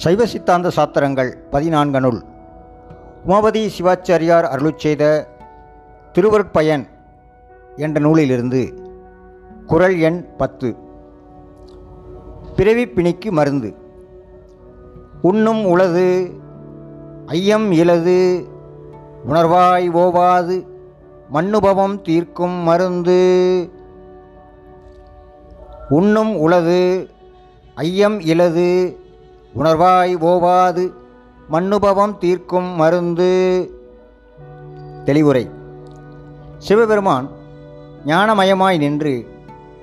சைவ சித்தாந்த சாத்திரங்கள் பதினான்கனுள் உமாபதி சிவாச்சாரியார் அருளுச் செய்த திருவருட்பயன் என்ற நூலிலிருந்து குறள் எண் பத்து. பிறவி பிணிக்கு மருந்து. உண்ணும் உளது ஐயம் இலது உணர்வாய் ஓவாது மண்ணுபவம் தீர்க்கும் மருந்து. உண்ணும் உளது ஐயம் இலது உணர்வாய் ஓவாது மண்ணுபவம் தீர்க்கும் மருந்து. தெளிவுரை. சிவபெருமான் ஞானமயமாய் நின்று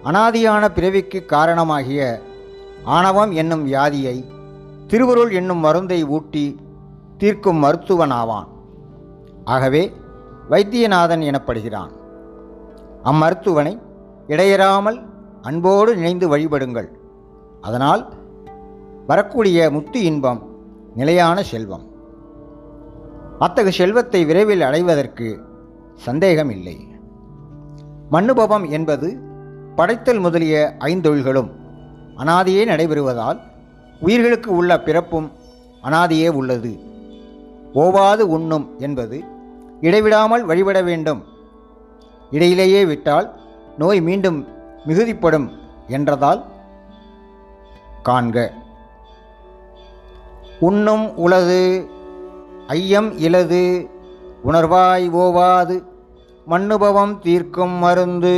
அனாதியான பிறவிக்கு காரணமாகிய ஆணவம் என்னும் வியாதியை திருவருள் என்னும் மருந்தை ஊட்டி தீர்க்கும் மருத்துவனாவான். ஆகவே வைத்தியநாதன் எனப்படுகிறான். அம்மருத்துவனை இடையறாமல் அன்போடு நினைந்து வழிபடுங்கள். அதனால் வரக்கூடிய முத்து இன்பம் நிலையான செல்வம். அத்தகு செல்வத்தை விரைவில் அடைவதற்கு சந்தேகம் இல்லை மண்ணுபவம் என்பது படைத்தல் முதலிய ஐந்தொழில்களும் அனாதியே நடைபெறுவதால் உயிர்களுக்கு உள்ள பிறப்பும் அனாதியே உள்ளது. ஓவாது உண்ணும் என்பது இடைவிடாமல் வழிபட வேண்டும். இடையிலேயே விட்டால் நோய் மீண்டும் மிகுதிப்படும் என்றதால் காண்க. உண்ணும் உளது ஐயம் இலது உணர்வாய் ஓவாது மண்ணுபவம் தீர்க்கும் மருந்து.